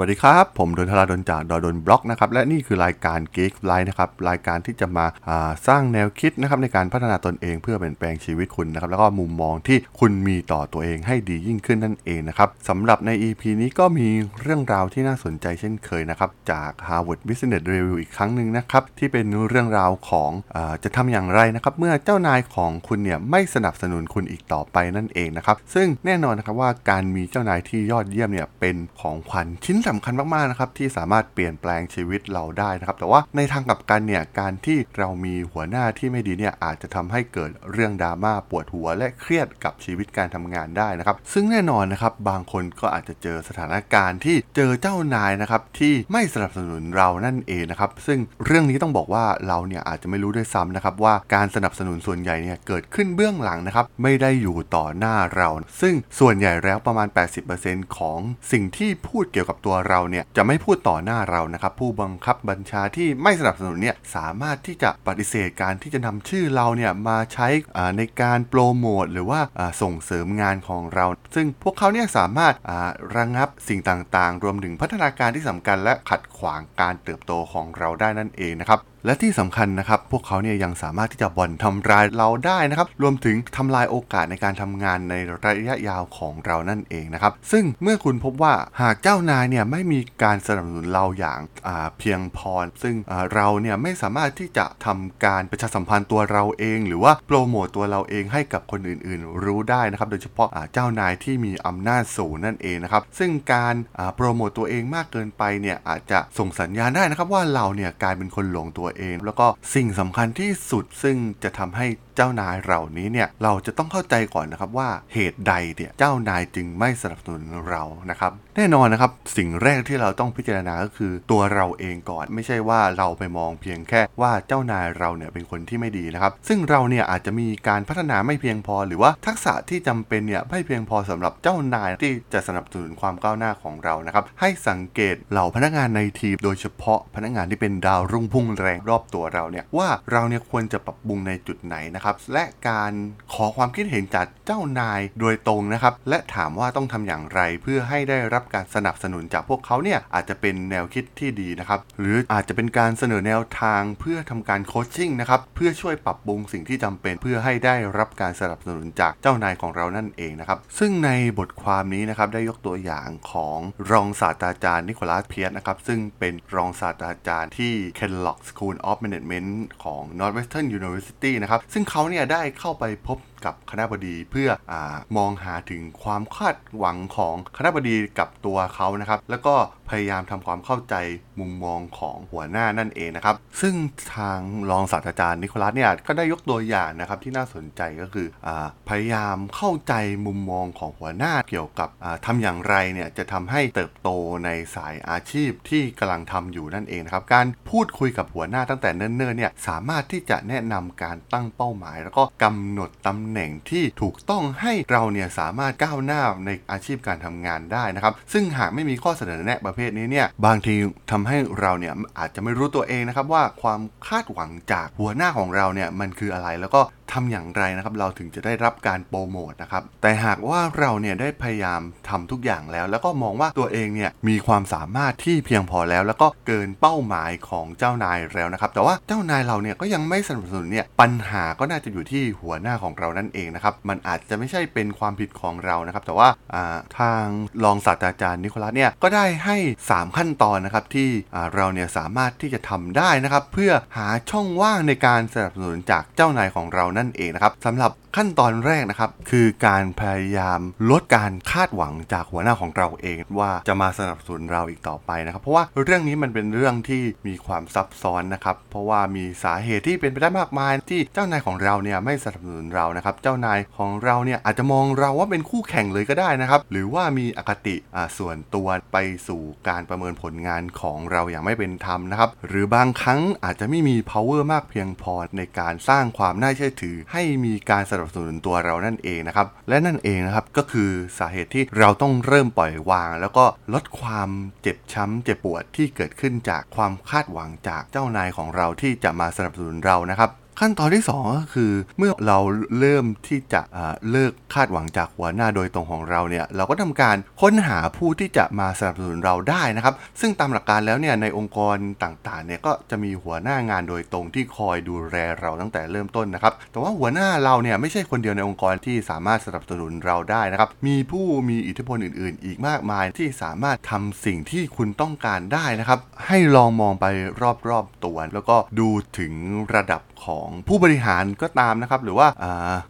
สวัสดีครับ ผมดนทราดนจากดดนบล็อกนะครับและนี่คือรายการ Geek Life นะครับรายการที่จะมาาสร้างแนวคิดนะครับในการพัฒนาตนเองเพื่อเปลี่ยนแปลงชีวิตคุณนะครับแล้วก็มุมมองที่คุณมีต่อตัวเองให้ดียิ่งขึ้นนั่นเองนะครับสำหรับใน EP นี้ก็มีเรื่องราวที่น่าสนใจเช่นเคยนะครับจาก Harvard Business Review อีกครั้งหนึ่งนะครับที่เป็นเรื่องราวของอจะทำอย่างไรนะครับเมื่อเจ้านายของคุณเนี่ยไม่สนับสนุนคุณอีกต่อไปนั่นเองนะครับซึ่งแน่นอนนะครับว่าการมีเจ้านายที่ยอดเยี่ยมเนี่ยเป็นของขวัญชิ้นสำคัญมากๆนะครับที่สามารถเปลี่ยนแปลงชีวิตเราได้นะครับ แต่ว่าในทางกลับกันเนี่ยการที่เรามีหัวหน้าที่ไม่ดีเนี่ยอาจจะทำให้เกิดเรื่องดราม่าปวดหัว และเครียดกับชีวิตการทำงานได้นะครับ ซึ่งแน่นอนนะครับบางคนก็อาจจะเจอสถานการณ์ที่เจอเจ้านายนะครับที่ไม่สนับสนุนเรานั่นเองนะครับ ซึ่งเรื่องนี้ต้องบอกว่าเราเนี่ยอาจจะไม่รู้ด้วยซ้ำนะครับว่าการสนับสนุนส่วนใหญ่เนี่ยเกิดขึ้นเบื้องหลังนะครับไม่ได้อยู่ต่อหน้าเรา ซึ่งส่วนใหญ่แล้วประมาณ 80%ของสิ่งที่พูดเกี่ยวกับตัวัวเราเนี่ยจะไม่พูดต่อหน้าเรานะครับผู้บังคับบัญชาที่ไม่สนับสนุนเนี่ยสามารถที่จะปฏิเสธการที่จะนำชื่อเราเนี่ยมาใช้ในการโปรโมทหรือว่าส่งเสริมงานของเรา ซึ่งพวกเขาเนี่ยสามารถระงับสิ่งต่างๆ รวมถึงพัฒนาการที่สำคัญและขัดขวางการเติบโตของเราได้นั่นเองนะครับและที่สำคัญนะครับ พวกเขาเนี่ยยังสามารถที่จะบ่อนทำลายเราได้นะครับ รวมถึงทำลายโอกาสในการทำงานในระยะยาวของเรานั่นเองนะครับ ซึ่งเมื่อคุณพบว่าหากเจ้านายเนี่ยไม่มีการสนับสนุนเราอย่างาเพียงพอ ซึ่งเราเนี่ยไม่สามารถที่จะทำการประชาสัมพันธ์ตัวเราเอง หรือว่าโปรโมตตัวเราเองให้กับคนอื่นๆ รู้ได้นะครับ โดยเฉพาะเจ้านายที่มีอำนาจสูงนั่นเองนะครับ ซึ่งการาโปรโมตตัวเองมากเกินไปเนี่ยอาจจะส่งสัญญาณได้นะครับว่าเราเนี่ยกลายเป็นคนหลงตัวเอง แล้วก็สิ่งสำคัญที่สุดซึ่งจะทำให้ เจ้านายเหล่านี้เนี่ยเราจะต้องเข้าใจก่อนนะครับว่าเหตุใดเนี่ยเจ้านายจึงไม่สนับสนุนเรานะครับแน่นอนนะครับสิ่งแรกที่เราต้องพิจารณาก็คือตัวเราเองก่อน ไม่ใช่ว่าเราไปมองเพียงแค่ว่าเจ้านายเราเนี่ยเป็นคนที่ไม่ดีนะครับ ซึ่งเราเนี่ยอาจจะมีการพัฒนาไม่เพียงพอ หรือว่าทักษะที่จำเป็นเนี่ยไม่เพียงพอสำหรับเจ้านายที่จะสนับสนุนความก้าวหน้าของเรานะครับให้สังเกตเหล่าพนักงานในทีมโดยเฉพาะพนักงานที่เป็นดาวรุ่งพุ่งแรงรอบตัวเราเนี่ยว่าเราเนี่ยควรจะปรับปรุงในจุดไหนนะครับและการขอความคิดเห็นจากเจ้านายโดยตรงนะครับ และถามว่าต้องทำอย่างไรเพื่อให้ได้รับการสนับสนุนจากพวกเขาเนี่ยอาจจะเป็นแนวคิดที่ดีนะครับ หรืออาจจะเป็นการเสนอแนวทางเพื่อทำการโคชชิ่งนะครับเพื่อช่วยปรับปรุงสิ่งที่จำเป็น เพื่อให้ได้รับการสนับสนุนจากเจ้านายของเรานั่นเองนะครับซึ่งในบทความนี้นะครับได้ยกตัวอย่างของรองศาสตราจารย์นิโคลัสเพียสนะครับซึ่งเป็นรองศาสตราจารย์ที่ Kellogg School of Management ของ Northwestern University นะครับซึ่งเขาเนี่ยได้เข้าไปพบกับคณะบดีเพื่ออมองหาถึงความคาดหวังของคณะบดีกับตัวเขานะครับ แล้วก็พยายามทำความเข้าใจมุมมองของหัวหน้านั่นเองนะครับ ซึ่งทางรองศาสตราจารย์นิโคลัสเนี่ยก็ได้ยกตัวอย่างนะครับที่น่าสนใจก็คืออพยายามเข้าใจมุมมองของหัวหน้าเกี่ยวกับทำอย่างไรเนี่ยจะทำให้เติบโตในสายอาชีพที่กำลังทำอยู่นั่นเองนะครับการพูดคุยกับหัวหน้าตั้งแต่เนิ่นๆเนี่ยสามารถที่จะแนะนำการตั้งเป้าหมาย แล้วก็กำหนดตำแหน่งที่ถูกต้องให้เราเนี่ยสามารถก้าวหน้าในอาชีพการทำงานได้นะครับ ซึ่งหากไม่มีข้อเสนอแนะประเภทนี้เนี่ยบางทีทำให้เราเนี่ยอาจจะไม่รู้ตัวเองนะครับว่าความคาดหวังจากหัวหน้าของเราเนี่ยมันคืออะไรแล้วก็ ทำอย่างไรนะครับ เราถึงจะได้รับการโปรโมทนะครับ แต่หากว่าเราเนี่ยได้พยายามทำทุกอย่างแล้ว แล้วก็มองว่าตัวเองเนี่ยมีความสามารถที่เพียงพอแล้ว แล้วก็เกินเป้าหมายของเจ้านายแล้วนะครับ แต่ว่าเจ้านายเราเนี่ยก็ยังไม่สนับสนุนเนี่ยปัญหาก็น่าจะอยู่ที่หัวหน้าของเรานั่นเองนะครับ มันอาจจะไม่ใช่เป็นความผิดของเรานะครับ แต่ว่าทางรองศาสตราจารย์นิโคลัสเนี่ยก็ได้ให้ 3 ขั้นตอนนะครับที่เราเนี่ยสามารถที่จะทำได้นะครับ เพื่อหาช่องว่างในการสนับสนุนจากเจ้านายของเรานั่นเองนะครับสำหรับขั้นตอนแรกนะครับ คือการพยายามลดการคาดหวังจากหัวหน้าของเราเองว่าจะมาสนับสนุนเราอีกต่อไปนะครับ เพราะว่าเรื่องนี้มันเป็นเรื่องที่มีความซับซ้อนนะครับ เพราะว่ามีสาเหตุที่เป็นไปได้มากมาย ที่เจ้านายของเราเนี่ยไม่สนับสนุนเรานะครับ เจ้านายของเราเนี่ยอาจจะมองเราว่าเป็นคู่แข่งเลยก็ได้นะครับ หรือว่ามีอคติส่วนตัวไปสู่การประเมินผลงานของเราอย่างไม่เป็นธรรมนะครับ หรือบางครั้งอาจจะไม่มี power มากเพียงพอในการสร้างความน่าเชื่อถือ ให้มีการสนับสนุนตัวเรานั่นเองนะครับ และนั่นเองนะครับก็คือสาเหตุที่เราต้องเริ่มปล่อยวาง แล้วก็ลดความเจ็บช้ำเจ็บปวดที่เกิดขึ้นจากความคาดหวังจากเจ้านายของเราที่จะมาสนับสนุนเรานะครับ ขั้นตอนที่ 2 ก็คือเมื่อเราเริ่มที่จะเลิกคาดหวังจากหัวหน้าโดยตรงของเราเนี่ยเราก็ทำการค้นหาผู้ที่จะมาสนับสนุนเราได้นะครับ ซึ่งตามหลักการแล้วเนี่ยในองค์กรต่างๆเนี่ยก็จะมีหัวหน้างานโดยตรงที่คอยดูแลเราตั้งแต่เริ่มต้นนะครับ แต่ว่าหัวหน้าเราเนี่ยไม่ใช่คนเดียวในองค์กรที่สามารถสนับสนุนเราได้นะครับ มีผู้มีอิทธิพลอื่น ๆ อีกมากมายที่สามารถทำสิ่งที่คุณต้องการได้นะครับ ให้ลองมองไปรอบๆตัวแล้วก็ดูถึงระดับของผู้บริหารก็ตามนะครับ หรือว่า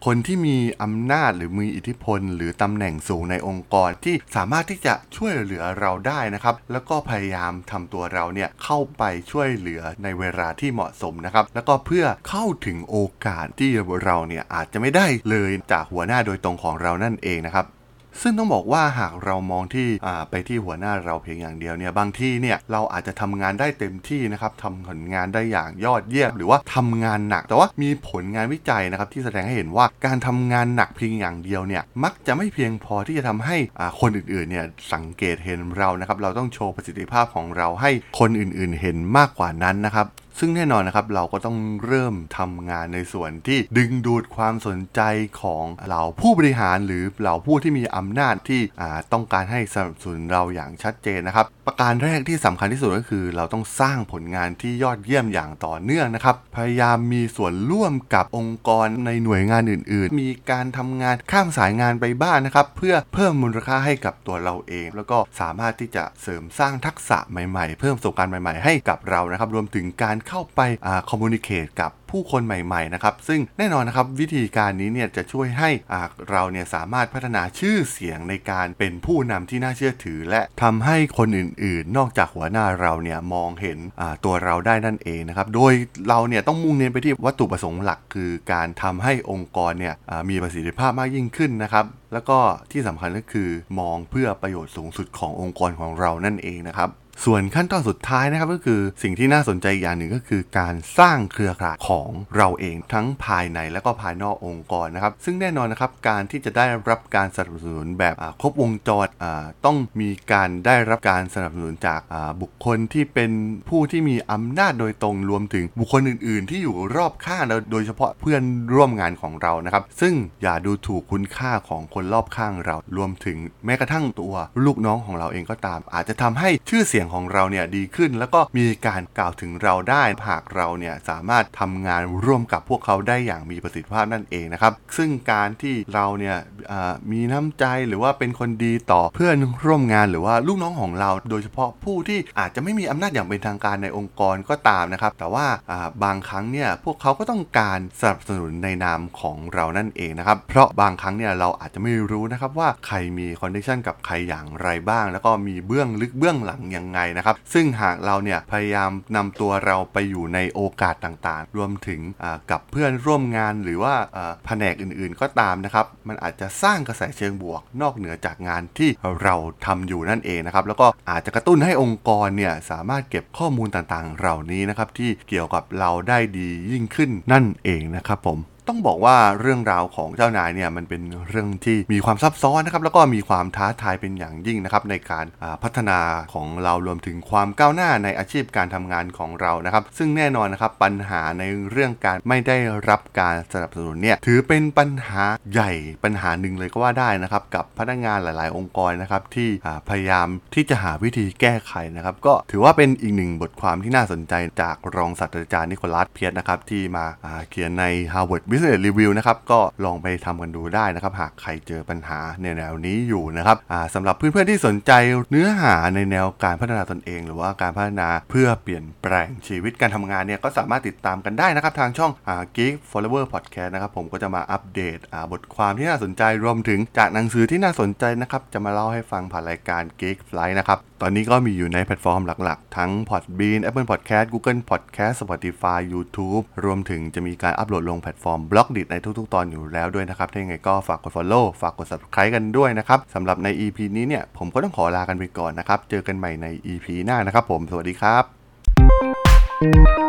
คนที่มีอำนาจหรือมีอิทธิพล หรือตำแหน่งสูงในองค์กรที่สามารถที่จะช่วยเหลือเราได้นะครับ แล้วก็พยายามทำตัวเราเนี่ยเข้าไปช่วยเหลือในเวลาที่เหมาะสมนะครับ แล้วก็เพื่อเข้าถึงโอกาสที่เราเนี่ยอาจจะไม่ได้เลยจากหัวหน้าโดยตรงของเรานั่นเองนะครับ ซึ่งต้องบอกว่าหากเรามองที่ไปที่หัวหน้าเราเพียงอย่างเดียวเนี่ยบางที่เนี่ยเราอาจจะทำงานได้เต็มที่นะครับทำผลงานได้อย่างยอดเยี่ยมหรือว่าทำงานหนัก แต่ว่ามีผลงานวิจัยนะครับที่แสดงให้เห็นว่าการทำงานหนักเพียงอย่างเดียวเนี่ยมักจะไม่เพียงพอที่จะทำให้คนอื่นๆเนี่ยสังเกตเห็นเรานะครับเราต้องโชว์ประสิทธิภาพของเราให้คนอื่นๆ เห็นมากกว่านั้นนะครับซึ่งแน่นอนนะครับเราก็ต้องเริ่มทำงานในส่วนที่ดึงดูดความสนใจของเหล่าผู้บริหารหรือเหล่าผู้ที่มีออำนาจที่ต้องการให้สนับสนุนเราอย่างชัดเจนนะครับ ประการแรกที่สำคัญที่สุดก็คือ เราต้องสร้างผลงานที่ยอดเยี่ยมอย่างต่อเนื่องนะครับ พยายามมีส่วนร่วมกับองค์กรในหน่วยงานอื่น ๆ มีการทำงานข้ามสายงานไปบ้างนนะครับ เพื่อเพิ่มมูลค่าให้กับตัวเราเอง แล้วก็สามารถที่จะเสริมสร้างทักษะใหม่ ๆ เพิ่มประสบการณ์ใหม่ ๆ ให้กับเรานะครับ รวมถึงการเข้าไปคอมมูนิเคตกับผู้คนใหม่ๆนะครับซึ่งแน่นอนนะครับวิธีการนี้เนี่ยจะช่วยให้เราเนี่ยสามารถพัฒนาชื่อเสียงในการเป็นผู้นำที่น่าเชื่อถือ และทำให้คนอื่นๆ นอกจากหัวหน้าเราเนี่ยมองเห็นตัวเราได้นั่นเองนะครับโดยเราเนี่ยต้องมุ่งเน้นไปที่วัตถุประสงค์หลัก คือการทำให้องค์กรเนี่ยมีประสิทธิภาพมากยิ่งขึ้นนะครับ แล้วก็ที่สำคัญก็คือมองเพื่อประโยชน์สูงสุดขององค์กรของเรานั่นเองนะครับ ส่วนขั้นตอนสุดท้ายนะครับก็คือสิ่งที่น่าสนใจอย่างหนึ่งก็คือการสร้างเครือข่ายของเราเองทั้งภายในและก็ภายนอกองค์กรนะครับ ซึ่งแน่นอนนะครับการที่จะได้รับการสนับสนุนแบบครบวงจรต้องมีการได้รับการสนับสนุนจากบุคคลที่เป็นผู้ที่มีอำนาจโดยตรงรวมถึงบุคคลอื่น ๆ ที่อยู่รอบข้างเราโดยเฉพาะเพื่อนร่วมงานของเรานะครับ ซึ่งอย่าดูถูกคุณค่าของคนรอบข้างเรา รวมถึงแม้กระทั่งตัวลูกน้องของเราเองก็ตาม อาจจะทำให้ชื่อเสียงของเราเนี่ยดีขึ้น แล้วก็มีการกล่าวถึงเราได้หากเราเนี่ยสามารถทำงานร่วมกับพวกเขาได้อย่างมีประสิทธิภาพนั่นเองนะครับ ซึ่งการที่เราเนี่ยมีน้ำใจหรือว่าเป็นคนดีต่อเพื่อนร่วมงานหรือว่าลูกน้องของเรา โดยเฉพาะผู้ที่อาจจะไม่มีอำนาจอย่างเป็นทางการในองค์กรก็ตามนะครับ แต่ว่าบางครั้งเนี่ยพวกเขาก็ต้องการสนับสนุนในนามของเรานั่นเองนะครับ เพราะบางครั้งเนี่ยเราอาจจะไม่ไม่รู้นะครับว่าใครมี condition กับใครอย่างไรบ้าง แล้วก็มีเบื้องลึกเบื้องหลังยังไงนะครับ ซึ่งหากเราเนี่ยพยายามนำตัวเราไปอยู่ในโอกาสต่างๆ รวมถึงกับเพื่อนร่วมงานหรือว่าแผนกอื่นๆก็ตามนะครับ มันอาจจะสร้างกระแสเชิงบวก นอกเหนือจากงานที่เราทำอยู่นั่นเองนะครับ แล้วก็อาจจะกระตุ้นให้องค์กรเนี่ยสามารถเก็บข้อมูลต่างๆ เหล่านี้นะครับที่เกี่ยวกับเราได้ดียิ่งขึ้นนั่นเองนะครับผม ต้องบอกว่าเรื่องราวของเจ้านายเนี่ยมันเป็นเรื่องที่มีความซับซ้อนนะครับแล้วก็มีความท้าทายเป็นอย่างยิ่งนะครับในการพัฒนาของเรารวมถึงความก้าวหน้าในอาชีพการทำงานของเรานะครับ ซึ่งแน่นอนนะครับปัญหาในเรื่องการไม่ได้รับการสนับสนุนเนี่ยถือเป็นปัญหาใหญ่ปัญหาหนึ่งเลยก็ว่าได้นะครับกับพนักงานหลาย ๆ องค์กรนะครับที่พยายามที่จะหาวิธีแก้ไขนะครับก็ถือว่าเป็นอีกหนึ่งบทความที่น่าสนใจจากรองศาสตราจารย์นิโคลัสเพียรนะครับที่มาเขียนใน Harvard Business Review นะครับก็ลองไปทำกันดูได้นะครับ หากใครเจอปัญหาในแนวนี้อยู่นะครับสำหรับเพื่อนๆที่สนใจเนื้อหาในแนวการพัฒนาตนเอง หรือว่าการพัฒนาเพื่อเปลี่ยนแปลงชีวิตการทำงานเนี่ยก็สามารถติดตามกันได้นะครับ ทางช่อง Geek Forever Podcast นะครับผมก็จะมาอัปเดตบทความที่น่าสนใจรวมถึงจากหนังสือที่น่าสนใจนะครับจะมาเล่าให้ฟังผ่านรายการ Geek Life นะครับ ตอนนี้ก็มีอยู่ในแพลตฟอร์มหลักๆ ทั้ง Podbean Apple Podcast Google Podcast Spotify YouTube รวมถึงจะมีการอัปโหลดลงแพลตฟอร์ม Blockdit ในทุกๆ ตอนอยู่แล้วด้วยนะครับ ถ้าอย่างไรก็ฝากกด Follow ฝากกด Subscribe กันด้วยนะครับสำหรับใน EP นี้เนี่ยผมก็ต้องขอลากันไปก่อนนะครับ เจอกันใหม่ใน EP หน้านะครับผม สวัสดีครับ